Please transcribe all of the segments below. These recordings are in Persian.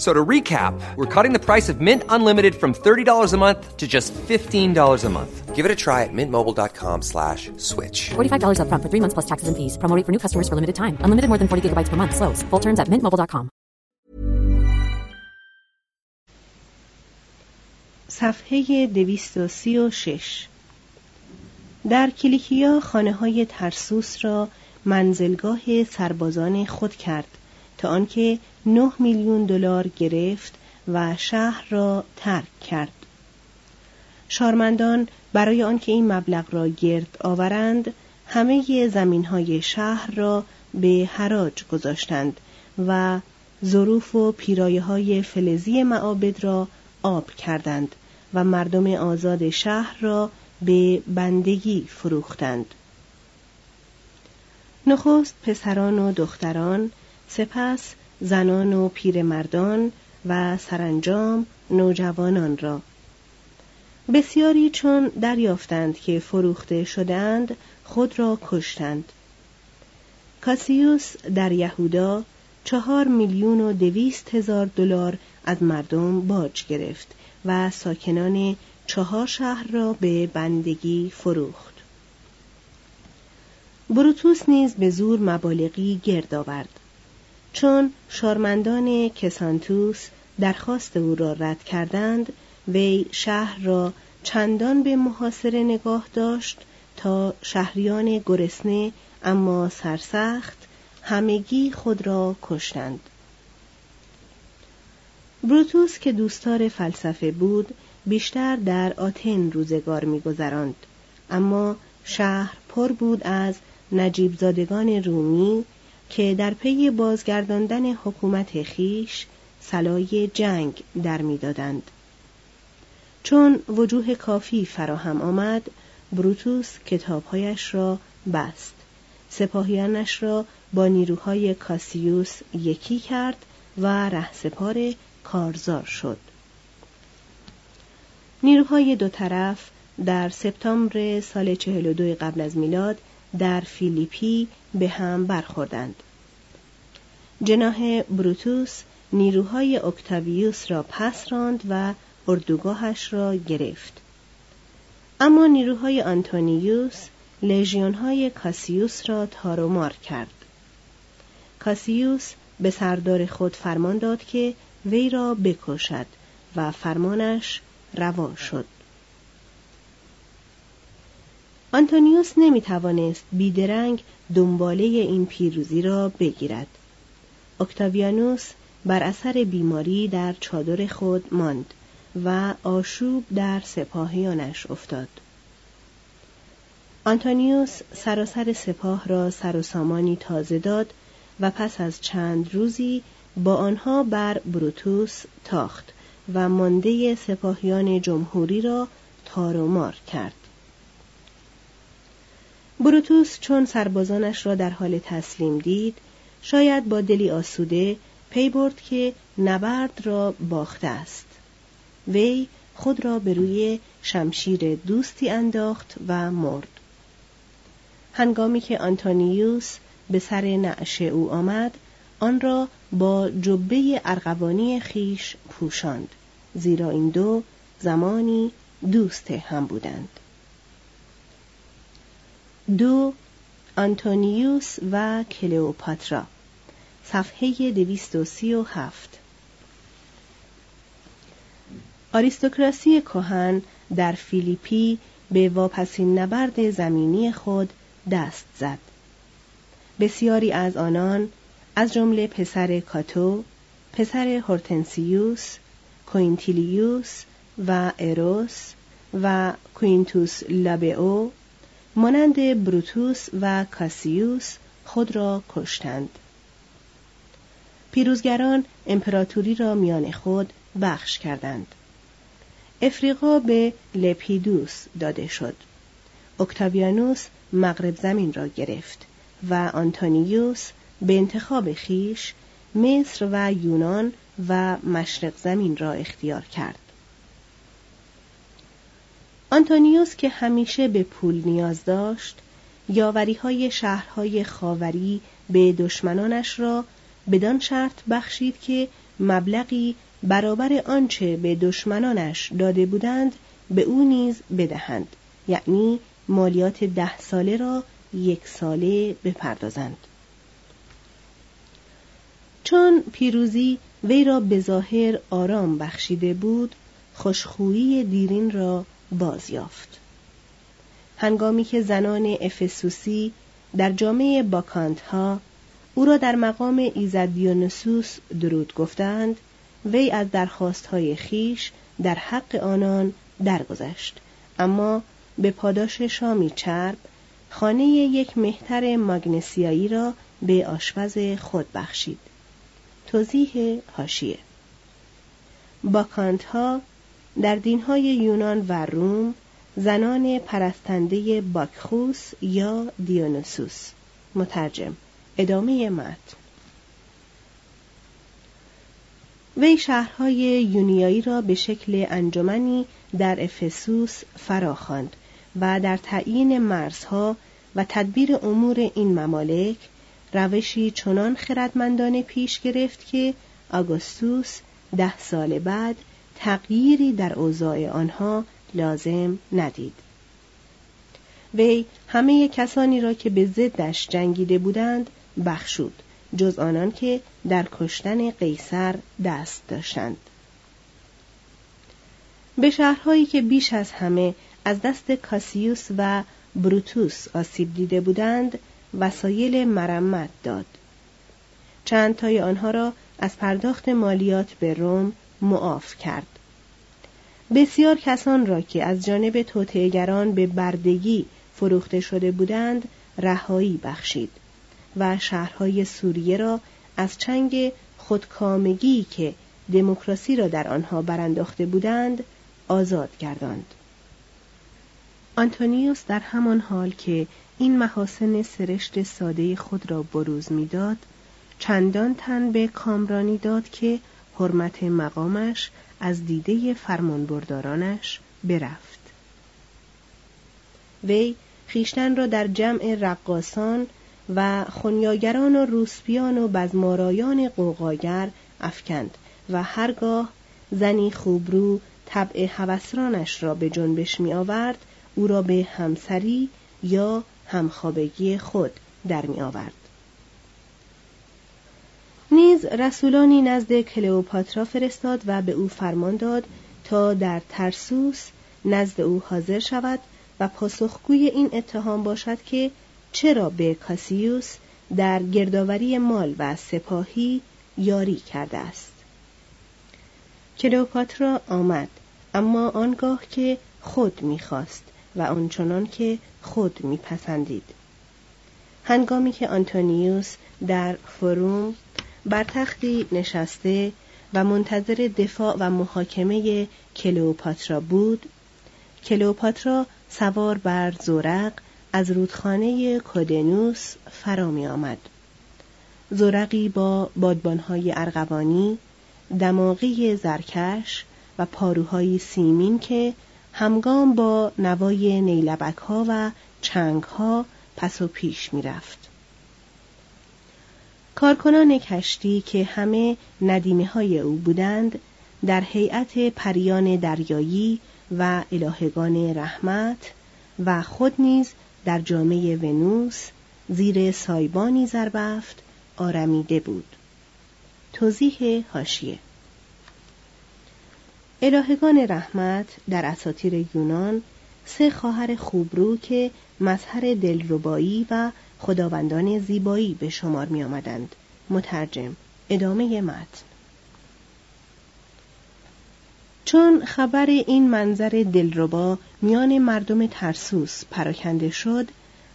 f- So to recap, we're cutting the price of Mint Unlimited from $30 a month to just $15 a month. Give it a try at mintmobile.com slash switch. $45 up front for 3 months plus taxes and fees. Promo rate for new customers for limited time. Unlimited more than 40 gigabytes per month slows. Full terms at mintmobile.com. صفحه 236 در کلیکیا خانه های ترسوس را منزلگاه سربازان خود کرد تا آنکه 9 میلیون دلار گرفت و شهر را ترک کرد. شارمندان برای آنکه این مبلغ را گرد آورند همه زمین های شهر را به حراج گذاشتند و ظروف و پیرایه های فلزی معابد را آب کردند و مردم آزاد شهر را به بندگی فروختند. نخست پسران و دختران سپس زنان و پیرمردان و سرانجام نوجوانان را. بسیاری چون دریافتند که فروخته شدند خود را کشتند. کاسیوس در یهودا چهار میلیون و دویست هزار دلار از مردم باج گرفت و ساکنان چهار شهر را به بندگی فروخت. بروتوس نیز به زور مبالغی گرد آورد. چون شارمندان کسانتوس درخواست او را رد کردند وی شهر را چندان به محاصره نگاه داشت تا شهریان گرسنه اما سرسخت همگی خود را کشتند. بروتوس که دوستار فلسفه بود بیشتر در آتن روزگار میگذراند. اما شهر پر بود از نجیب زادگان رومی که در پی بازگرداندن حکومت خیش سلای جنگ در می‌دادند چون وجوه کافی فراهم آمد بروتوس کتابهایش را بست. سپاهیانش را با نیروهای کاسیوس یکی کرد و رهسپار کارزار شد. نیروهای دو طرف در سپتامبر سال 42 قبل از میلاد در فیلیپی به هم برخوردند. جناح بروتوس نیروهای اکتاویوس را پس راند و اردوگاهش را گرفت. اما نیروهای آنتونیوس لژیونهای کاسیوس را تارومار کرد. کاسیوس به سردار خود فرمان داد که وی را بکشد و فرمانش روا شد. آنتونیوس نمی توانست بیدرنگ دنباله این پیروزی را بگیرد. اکتاویانوس بر اثر بیماری در چادر خود ماند و آشوب در سپاهیانش افتاد. آنتونیوس سراسر سپاه را سر و سامانی تازه داد و پس از چند روزی با آنها بر بروتوس تاخت و مانده سپاهیان جمهوری را تار و کرد. بروتوس چون سربازانش را در حال تسلیم دید شاید با دلی آسوده پی برد که نبرد را باخته است. وی خود را به روی شمشیر دوستی انداخت و مرد. هنگامی که آنتونیوس به سر نعش او آمد آن را با جبه ارغوانی خیش پوشاند زیرا این دو زمانی دوست هم بودند. دو آنتونیوس و کلئوپاترا صفحه دویست و سی و هفت. آریستوکراسی کهن در فیلیپی به واپسین نبرد زمینی خود دست زد. بسیاری از آنان از جمله پسر کاتو پسر هورتنسیوس کوینتیلیوس واروس و کوینتوس لابئو مانند بروتوس و کاسیوس خود را کشتند. پیروزگران امپراتوری را میان خود بخش کردند. افریقا به لپیدوس داده شد. اکتاویانوس مغرب زمین را گرفت و آنتونیوس به انتخاب خیش مصر و یونان و مشرق زمین را اختیار کرد. آنتونیوس که همیشه به پول نیاز داشت یاوری های شهرهای خاوری به دشمنانش را بدان شرط بخشید که مبلغی برابر آنچه به دشمنانش داده بودند به او نیز بدهند یعنی مالیات ده ساله را یک ساله بپردازند. چون پیروزی وی را به ظاهر آرام بخشیده بود خوشخویی دیرین را بازیافت. هنگامی که زنان افسوسی در جامعه باکانت ها او را در مقام ایزد دیونوسوس درود گفتند وی از درخواستهای خویش در حق آنان درگذشت. اما به پاداش شامی چرب خانه یک مهتر ماگنسیایی را به آشپز خود بخشید. توضیح حاشیه باکانت ها در دینهای یونان و روم زنان پرستنده باکخوس یا دیونوسوس. مترجم ادامه متن. وی شهرهای یونیایی را به شکل انجمنی در افسوس فراخواند و در تعیین مرزها و تدبیر امور این ممالک روشی چنان خردمندانه پیش گرفت که آگوستوس ده سال بعد تغییری در اوضاع آنها لازم ندید. وی همه کسانی را که به ضدش جنگیده بودند بخشود جز آنان که در کشتن قیصر دست داشتند. به شهرهایی که بیش از همه از دست کاسیوس و بروتوس آسیب دیده بودند وسایل مرمت داد. چند تای آنها را از پرداخت مالیات به روم معاف کرد. بسیار کسان را که از جانب توطئهگران به بردگی فروخته شده بودند رهایی بخشید و شهرهای سوریه را از چنگ خودکامگی که دموکراسی را در آنها برانداخته بودند آزاد گرداند. آنتونیوس در همان حال که این محاسن سرشت ساده خود را بروز می‌داد چندان تن به کامرانی داد که حرمت مقامش از دیده فرمانبردارانش برفت وی خیشتن را در جمع رقاسان و خونیاگران و روسپیان و بزمارایان قوقاگر افکند و هرگاه زنی خوبرو طبع هوسرانش را به جنبش می آورد او را به همسری یا همخوابگی خود در می آورد. نیز رسولانی نزد کلئوپاترا فرستاد و به او فرمان داد تا در ترسوس نزد او حاضر شود و پاسخگوی این اتهام باشد که چرا به کاسیوس در گردآوری مال و سپاهی یاری کرده است. کلئوپاترا آمد اما آنگاه که خود می‌خواست و آنچنان که خود میپسندید. هنگامی که آنتونیوس در فروم بر تختی نشسته و منتظر دفاع و محاکمه کلئوپاترا بود کلئوپاترا سوار بر زورق از رودخانه کودنوس فرا می آمد. زورقی با بادبانهای ارغوانی، دماغی زرکش و پاروهای سیمین که همگام با نوای نیلبک ها و چنگ ها پس و پیش می رفت. کارکنان کشتی که همه ندیمه های او بودند در هیئت پریان دریایی و الهگان رحمت و خود نیز در جامعه ونوس زیر سایبانی زربفت آرمیده بود. توضیح هاشیه الهگان رحمت در اساطیر یونان سه خواهر خوبرو که مظهر دلربایی و خداوندان زیبایی به شمار می آمدند. مترجم ادامه متن چون خبر این منظر دلربا میان مردم ترسوس پراکنده شد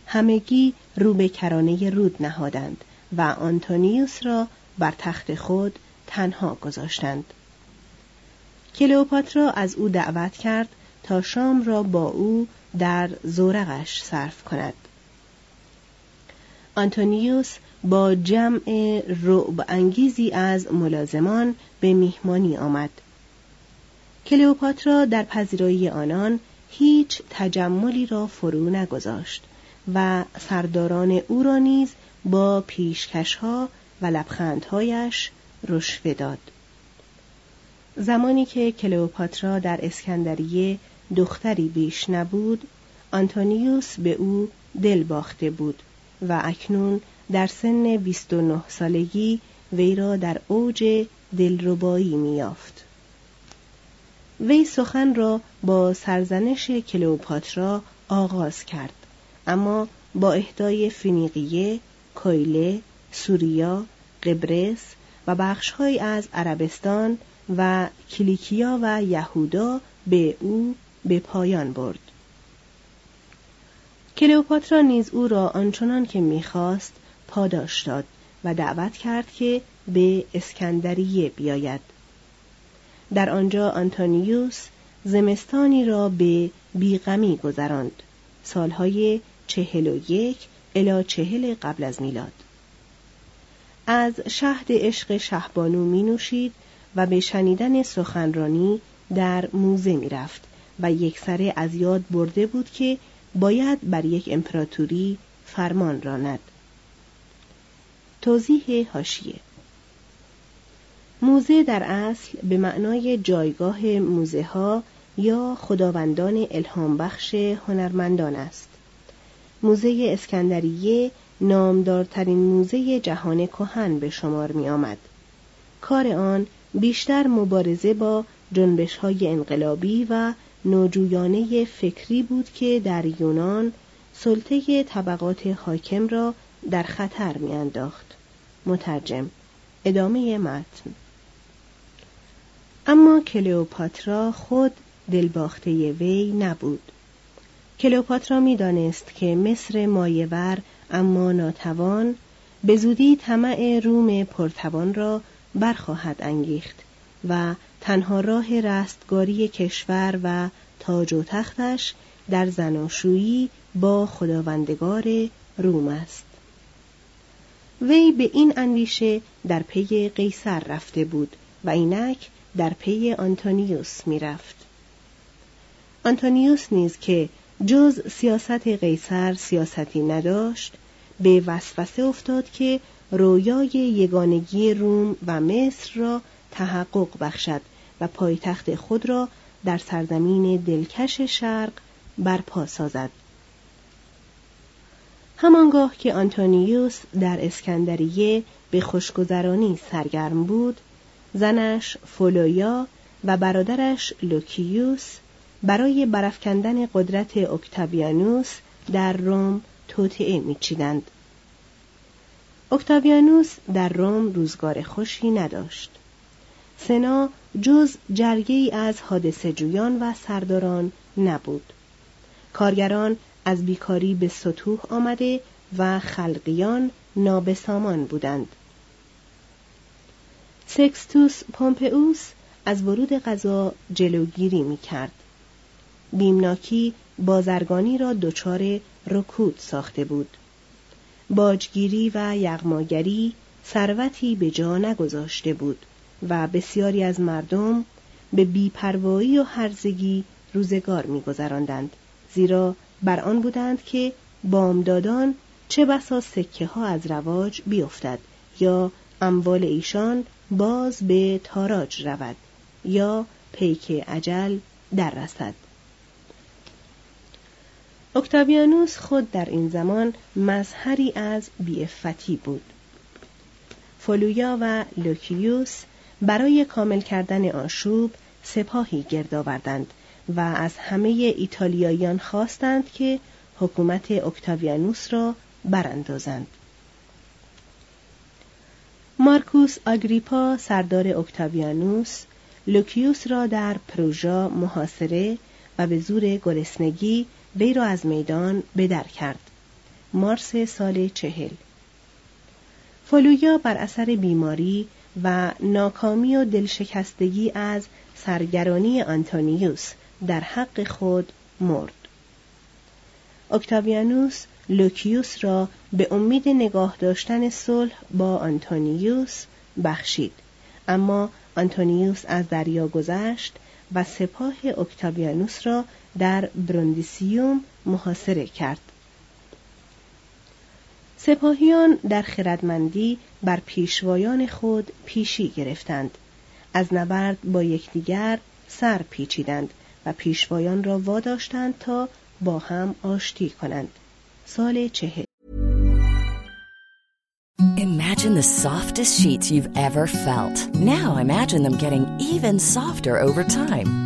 همگی رو به کرانه رود نهادند و آنتونیوس را بر تخت خود تنها گذاشتند کلئوپاترا از او دعوت کرد تا شام را با او در زورقش صرف کند. آنتونیوس با جمع رعب انگیزی از ملازمان به میهمانی آمد. کلئوپاترا در پذیرایی آنان هیچ تجملی را فرو نگذاشت و سرداران او را نیز با پیشکشها و لبخندهایش رشوه داد. زمانی که کلئوپاترا در اسکندریه دختری بیش نبود آنتونیوس به او دل باخته بود و اکنون در سن 29 سالگی وی را در اوج دلربایی میافت. وی سخن را با سرزنش کلئوپاترا آغاز کرد اما با اهدای فینیقیه، کویله، سوریا، قبرس و بخشهایی از عربستان و کلیکیا و یهودا به او به پایان برد. کلئوپاترا نیز او را آنچنان که می‌خواست پاداش داد و دعوت کرد که به اسکندریه بیاید. در آنجا آنتونیوس زمستانی را به بیغمی گذراند. سالهای چهل و یک الا چهل قبل از میلاد. از شهد عشق شهبانو می نوشید و به شنیدن سخنرانی در موزه می رفت و یک سره از یاد برده بود که باید بر یک امپراتوری فرمان راند. توضیح هاشیه موزه در اصل به معنای جایگاه موزه ها یا خداوندان الهام بخش هنرمندان است. موزه اسکندریه نامدارترین موزه جهان کهن به شمار می آمد. کار آن بیشتر مبارزه با جنبش های انقلابی و نوجویانه فکری بود که در یونان سلطه طبقات حاکم را در خطر میانداخت. مترجم ادامه متن اما کلئوپاترا خود دلباخته وی نبود کلئوپاترا می‌دانست که مصر مایور اما ناتوان به زودی طمع روم پرتوان را برخواهد انگیخت و تنها راه رستگاری کشور و تاج و تختش در زناشویی با خداوندگار روم است. وی به این اندیشه در پی قیصر رفته بود و اینک در پی آنتونیوس می‌رفت. آنتونیوس نیز که جز سیاست قیصر سیاستی نداشت به وسوسه افتاد که رویای یگانگی روم و مصر را تحقق بخشد و پایتخت خود را در سرزمین دلکش شرق برپا سازد. همانگاه که آنتونیوس در اسکندریه به خوشگذرانی سرگرم بود زنش فولویا و برادرش لوکیوس برای برافکندن قدرت اکتاویانوس در روم توطعه میچیدند. اکتاویانوس در روم روزگار خوشی نداشت. سنا جز جرگه ای از حادثه جویان و سرداران نبود کارگران از بیکاری به سطوح آمده و خلقیان نابسامان بودند سکستوس پومپئوس از ورود غذا جلوگیری می کرد. بیمناکی بازرگانی را دچار رکود ساخته بود. باجگیری و یغماگری ثروتی به جا نگذاشته بود و بسیاری از مردم به بیپروایی و هرزگی روزگار میگذراندند. زیرا بر آن بودند که بامدادان چه بسا سکه ها از رواج بیفتد یا اموال ایشان باز به تاراج رود یا پیک اجل در رسد اکتاویانوس خود در این زمان مظهری از بیعفتی بود. فولویا و لوکیوس برای کامل کردن آشوب سپاهی گرد آوردند و از همه ایتالیاییان خواستند که حکومت اکتاویانوس را براندازند. مارکوس آگریپا سردار اکتاویانوس لوکیوس را در پروژا محاصره و به زور گرسنگی وی را از میدان بدر کرد. مارس سال چهل. فولویا بر اثر بیماری و ناکامی و دلشکستگی از سرگرانی آنتونیوس در حق خود مرد. اکتاویانوس لوکیوس را به امید نگاه داشتن صلح با آنتونیوس بخشید. اما آنتونیوس از دریا گذشت و سپاه اکتاویانوس را در بروندیسیوم محاصره کرد. سپاهیان در خردمندی بر پیشوایان خود پیشی گرفتند از نبرد با یکدیگر سر پیچیدند و پیشوایان را واداشتند تا با هم آشتی کنند سال چهل Imagine the softest sheets you've ever felt. Now imagine them getting even softer over time.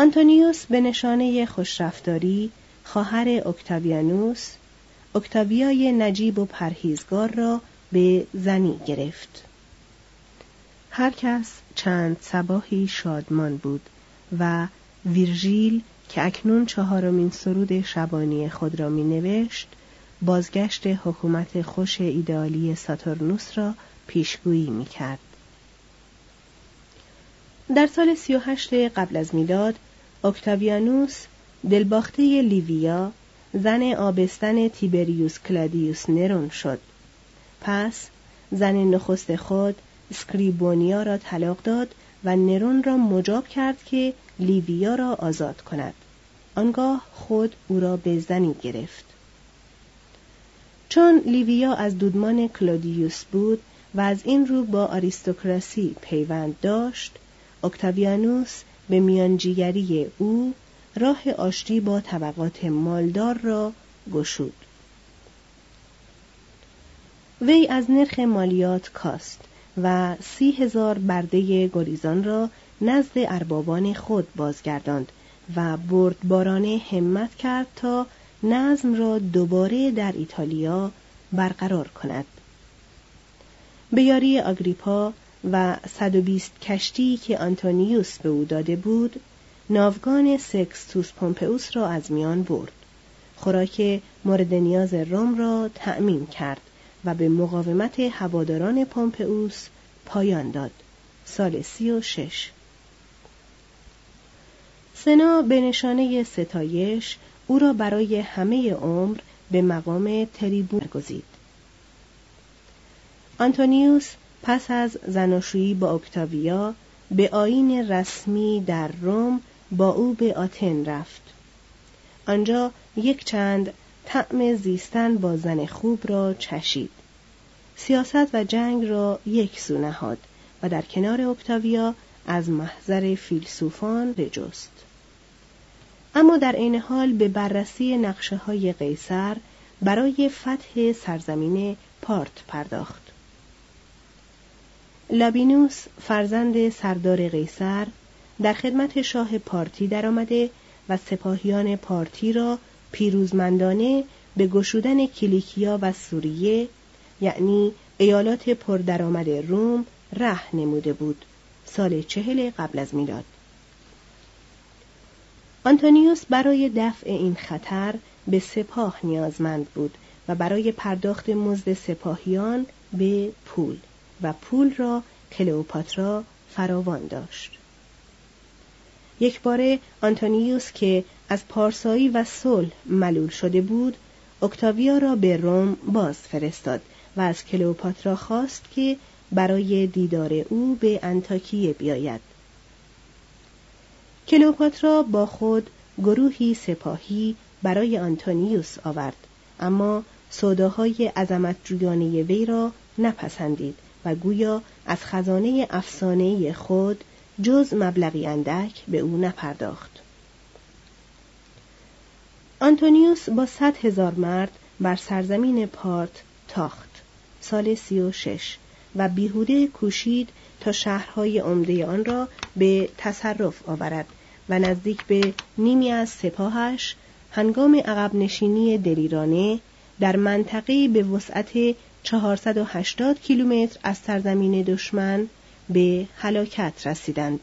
آنتونیوس به نشانه خوشرفتاری خواهر اکتاویانوس اکتاویای نجیب و پرهیزگار را به زنی گرفت هر کس چند سباهی شادمان بود و ویرژیل که اکنون چهارمین سرود شبانی خود را می نوشت بازگشت حکومت خوش ایدئالی ساتورنوس را پیشگویی می کرد. در سال 38 قبل از میلاد اکتاویانوس دلباخته لیویا زن آبستن تیبریوس کلادیوس نرون شد. پس زن نخست خود اسکریبونیا را طلاق داد و نرون را مجاب کرد که لیویا را آزاد کند. آنگاه خود او را به زنی گرفت. چون لیویا از دودمان کلودیوس بود و از این رو با آریستوکراسی پیوند داشت اکتاویانوس به میانجیگری او راه آشتی با طبقات مالدار را گشود. وی از نرخ مالیات کاست و سی هزار برده گریزان را نزد اربابان خود بازگرداند و بردبارانه همت کرد تا نظم را دوباره در ایتالیا برقرار کند. به یاری آگریپا و 120 کشتی که آنتونیوس به او داده بود ناوگان سکستوس پومپئوس را از میان برد. خوراک مورد نیاز روم را تأمین کرد و به مقاومت هواداران پومپئوس پایان داد. سال سی و شش. سنا به نشانه ستایش او را برای همه عمر به مقام تریبون گزید آنتونیوس پس از زناشویی با اکتاویا به آین رسمی در روم با او به آتن رفت. آنجا یک چند طعم زیستن با زن خوب را چشید. سیاست و جنگ را یک سو نهاد و در کنار اکتاویا از محضر فیلسوفان بجست. اما در عین حال به بررسی نقشه های قیصر برای فتح سرزمین پارت پرداخت. لابینوس فرزند سردار قیصر در خدمت شاه پارتی درآمده و سپاهیان پارتی را پیروزمندانه به گشودن کلیکیا و سوریه یعنی ایالات پردرآمد روم ره نموده بود سال چهل قبل از میلاد. آنتونیوس برای دفع این خطر به سپاه نیازمند بود و برای پرداخت مزد سپاهیان به پول. و پول را کلئوپاترا فراوان داشت. یک باره آنتونیوس که از پارسایی و صلح ملول شده بود اکتاویا را به روم باز فرستاد و از کلئوپاترا خواست که برای دیدار او به انتاکیه بیاید. کلئوپاترا با خود گروهی سپاهی برای آنتونیوس آورد اما سوداهای عظمت وی را نپسندید گویا از خزانه افسانه خود جز مبلغی اندک به او نپرداخت. آنتونیوس با صد هزار مرد بر سرزمین پارت تاخت. سال سی و شش و بیهوده کوشید تا شهرهای عمده آن را به تصرف آورد و نزدیک به نیمی از سپاهش هنگام عقب نشینی دلیرانه در منطقه به وسعت 480 کیلومتر از سرزمین دشمن به هلاکت رسیدند.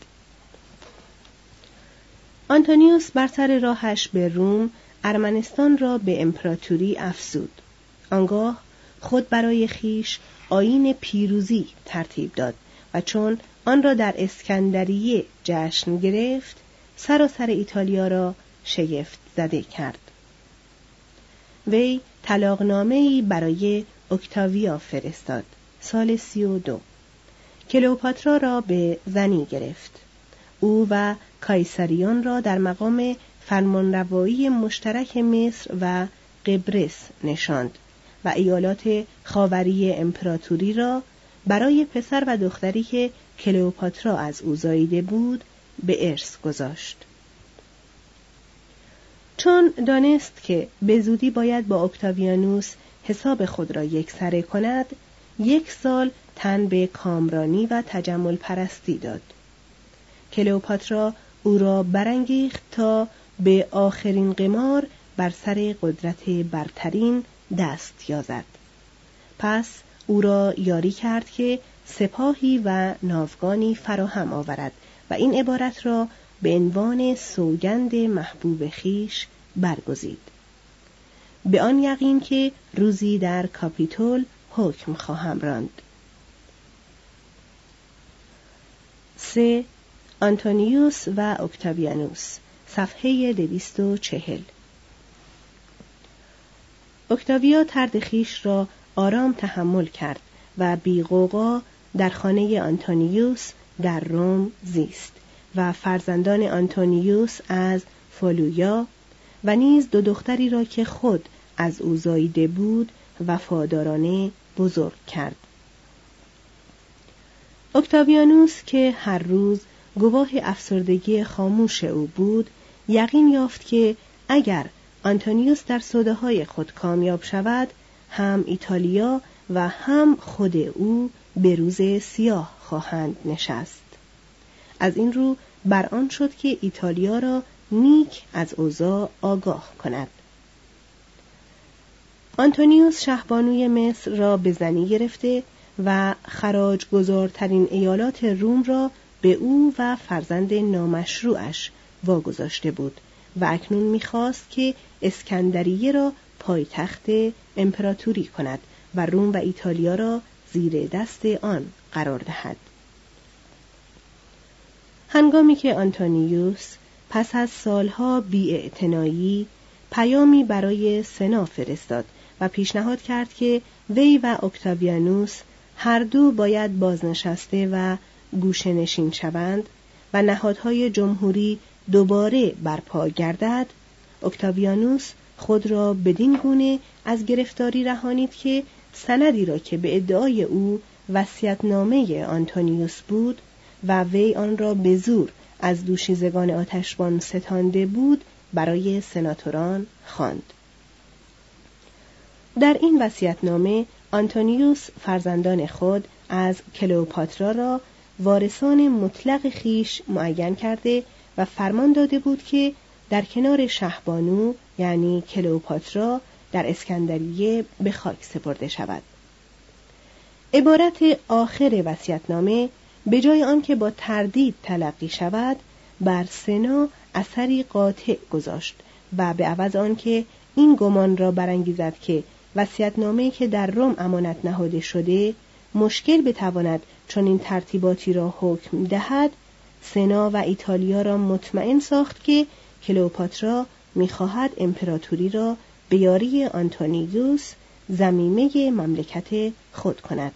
آنتونیوس بر سر راهش به روم ارمنستان را به امپراتوری افزود. آنگاه خود برای خیش آین پیروزی ترتیب داد و چون آن را در اسکندریه جشن گرفت سراسر ایتالیا را شگفت زده کرد وی طلاقنامه برای اکتاویا فرستاد. سال سی و دو. کلئوپاترا را به زنی گرفت. او و کایسریان را در مقام فرمانروایی مشترک مصر و قبرس نشاند و ایالات خاوری امپراتوری را برای پسر و دختری که کلئوپاترا از او زاییده بود به ارث گذاشت. چون دانست که به زودی باید با اکتاویانوس حساب خود را یک سره کند یک سال تن به کامرانی و تجمل پرستی داد. کلئوپاترا او را برانگیخت تا به آخرین قمار بر سر قدرت برترین دست یازد. پس او را یاری کرد که سپاهی و ناوگانی فراهم آورد و این عبارت را به عنوان سوگند محبوب خیش برگزید. به آن یقین که روزی در کاپیتول حکم خواهم راند. سه آنتونیوس و اکتاویانوس صفحه دویست و چهل. اکتاویا ترد را آرام تحمل کرد و بیغوغا در خانه آنتونیوس در روم زیست و فرزندان آنتونیوس از فولویا و نیز دو دختری را که خود از او زاییده بود وفادارانه بزرگ کرد. اکتاویانوس که هر روز گواه افسردگی خاموش او بود یقین یافت که اگر آنتونیوس در های خود کامیاب شود هم ایتالیا و هم خود او به روز سیاه خواهند نشست. از این رو بر آن شد که ایتالیا را نیک از اوضاع آگاه کند. آنتونیوس شهبانوی مصر را به زنی گرفته و خراج گذارترین ایالات روم را به او و فرزند نامشروعش واگذاشته بود و اکنون می‌خواست که اسکندریه را پایتخت امپراتوری کند و روم و ایتالیا را زیر دست آن قرار دهد. هنگامی که آنتونیوس پس از سالها بیاعتنایی پیامی برای سنا فرستاد و پیشنهاد کرد که وی و اکتاویانوس هر دو باید بازنشسته و گوشنشین شوند و نهادهای جمهوری دوباره برپا گردد اکتاویانوس خود را بدین گونه از گرفتاری رهانید که سندی را که به ادعای او وصیت‌نامه آنتونیوس بود و وی آن را به زور از دوشیزگان آتشبان ستانده بود برای سناتوران خواند. در این وصیت‌نامه آنتونیوس فرزندان خود از کلئوپاترا را وارثان مطلق خیش معین کرده و فرمان داده بود که در کنار شهبانو یعنی کلئوپاترا در اسکندریه به خاک سپرده شود. عبارت آخر وصیت‌نامه به جای آنکه با تردید تلقی شود بر سنا اثری قاطع گذاشت و به عوض آنکه این گمان را برانگیزد که وصیت‌نامه‌ای که در روم امانت نهاده شده مشکل بتواند چون این ترتیباتی را حکم دهد سنا و ایتالیا را مطمئن ساخت که کلئوپاترا می‌خواهد امپراتوری را به یاری آنتونیوس زمیمه مملکت خود کند.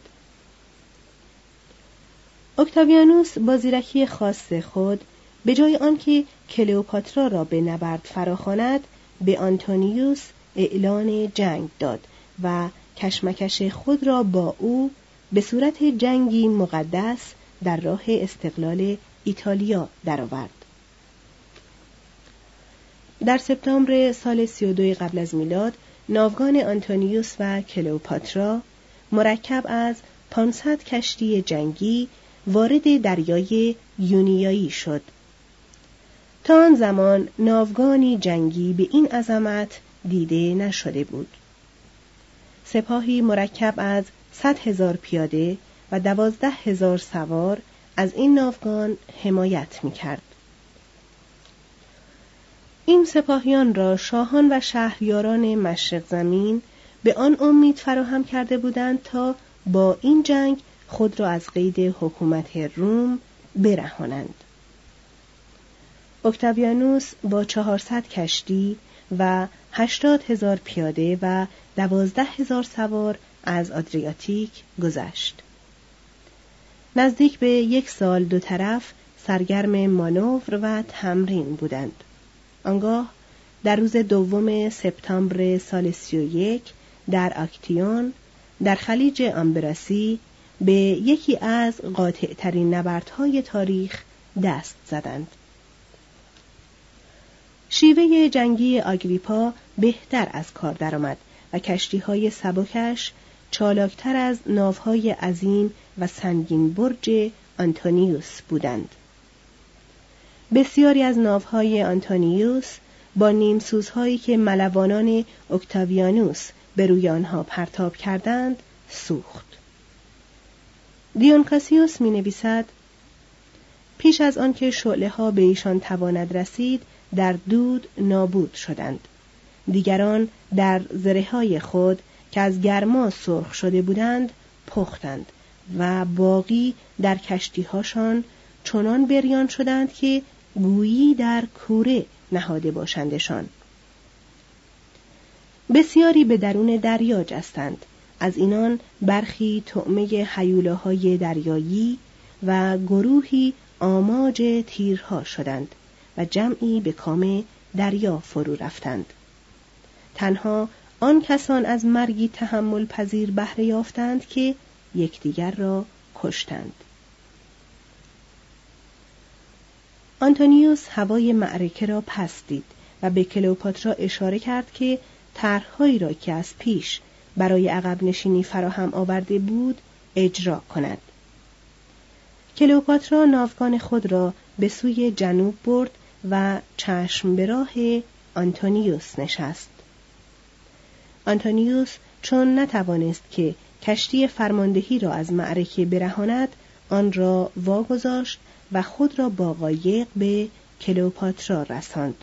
اکتاویانوس با زیرکی خاص خود به جای آنکه کلئوپاترا را به نبرد فراخواند به آنتونیوس اعلان جنگ داد و کشمکش خود را با او به صورت جنگی مقدس در راه استقلال ایتالیا درآورد. در سپتامبر سال 32 قبل از میلاد ناوگان آنتونیوس و کلئوپاترا مرکب از 500 کشتی جنگی وارد دریای یونیایی شد. تا آن زمان ناوگانی جنگی به این عظمت دیده نشده بود. سپاهی مرکب از صد هزار پیاده و دوازده هزار سوار از این ناوگان حمایت می کرد. این سپاهیان را شاهان و شهریاران مشرق زمین به آن امید فراهم کرده بودند تا با این جنگ خود را از قید حکومت روم برهانند. اکتاویانوس با چهارصد کشتی و هشتاد هزار پیاده و دوازده هزار سوار از آدریاتیک گذشت. نزدیک به یک سال دو طرف سرگرم مانور و تمرین بودند. آنگاه در روز دوم سپتامبر سال سی و یک در اکتیون در خلیج آمبراسی به یکی از قاطع ترین نبردهای تاریخ دست زدند. شیوه جنگی آگریپا بهتر از کار درآمد و کشتی های سبکش چالاکتر از ناوهای عظیم و سنگین برج آنتونیوس بودند. بسیاری از ناوهای آنتونیوس با نیمسوزهایی که ملوانان اکتاویانوس به روی آنها پرتاب کردند سوخت. دیونکاسیوس می نویسد پیش از آنکه شعله ها به ایشان تواند رسید در دود نابود شدند. دیگران در زره های خود که از گرما سرخ شده بودند پختند و باقی در کشتی هاشان چنان بریان شدند که گویی در کوره نهاده باشندشان. بسیاری به درون دریا جستند از اینان برخی طعمه حیولاهای دریایی و گروهی آماج تیرها شدند. و جمعی به کام دریا فرو رفتند. تنها آن کسان از مرگی تحمل پذیر بهره یافتند که یکدیگر را کشتند. آنتونیوس هوای معرکه را پس دید و به کلوپاترا اشاره کرد که طرحهایی را که از پیش برای عقب نشینی فراهم آورده بود اجرا کند. کلوپاترا ناوگان خود را به سوی جنوب برد و چشم به راه آنتونیوس نشست. آنتونیوس چون نتوانست که کشتی فرماندهی را از معرکه برهاند آن را واگذاشت و خود را با قایق به کلئوپاترا رساند.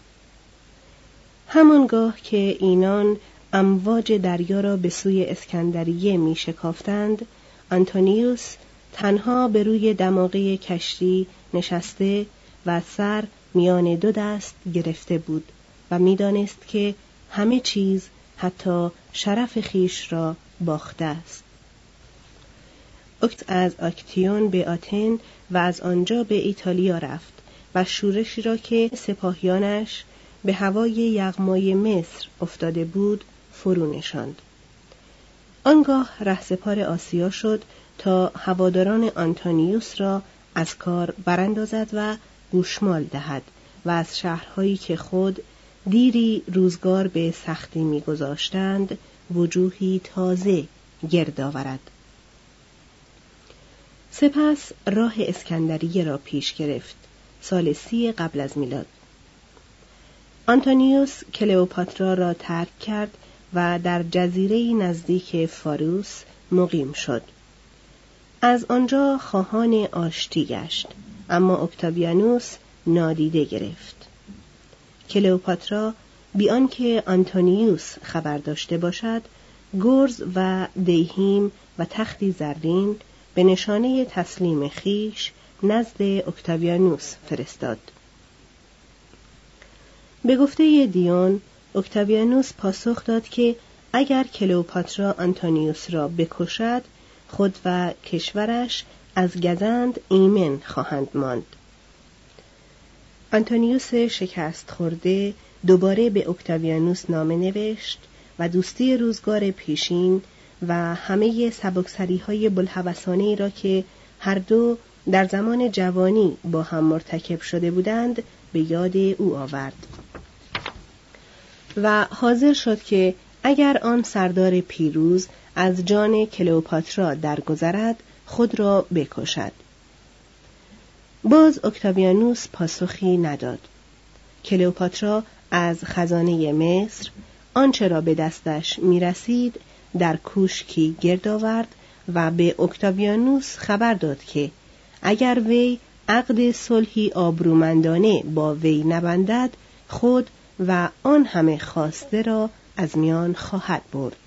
همانگاه که اینان امواج دریا را به سوی اسکندریه می شکافتند آنتونیوس تنها به روی دماغه کشتی نشسته و سر میان دو دست گرفته بود و می‌دانست که همه چیز حتی شرف خیش را باخته است. اکت از اکتیون به آتن و از آنجا به ایتالیا رفت و شورشی را که سپاهیانش به هوای یغمای مصر افتاده بود فرو نشاند. آنگاه رهسپار آسیا شد تا هواداران آنتونیوس را از کار براندازد و گوشمال دهد و از شهرهایی که خود دیری روزگار به سختی میگذاشتند وجوهی تازه گرد آورد. سپس راه اسکندریه را پیش گرفت سال سی قبل از میلاد. آنتونیوس کلئوپاترا را ترک کرد و در جزیره نزدیک فاروس مقیم شد. از آنجا خواهان آشتی گشت. اما اکتابیانوس نادیده گرفت. کلئوپاترا بیان که آنتونیوس خبر داشته باشد گرز و دیهیم و تختی زرین به نشانه تسلیم خیش نزد اکتاویانوس فرستاد. به گفته دیون اکتاویانوس پاسخ داد که اگر کلئوپاترا آنتونیوس را بکشد خود و کشورش از گزند ایمن خواهند ماند. آنتونیوس شکست خورده دوباره به اکتاویانوس نامه نوشت و دوستی روزگار پیشین و همه سبکسری های بلحوثانه را که هر دو در زمان جوانی با هم مرتکب شده بودند به یاد او آورد. و حاضر شد که اگر آن سردار پیروز از جان کلئوپاترا درگذرد خود را بکشد. باز اکتاویانوس پاسخی نداد. کلئوپاترا از خزانه مصر آنچه را به دستش می‌رسید در کوشکی گرد آورد و به اکتاویانوس خبر داد که اگر وی عقد صلحی آبرومندانه با وی نبندد خود و آن همه خواسته را از میان خواهد برد.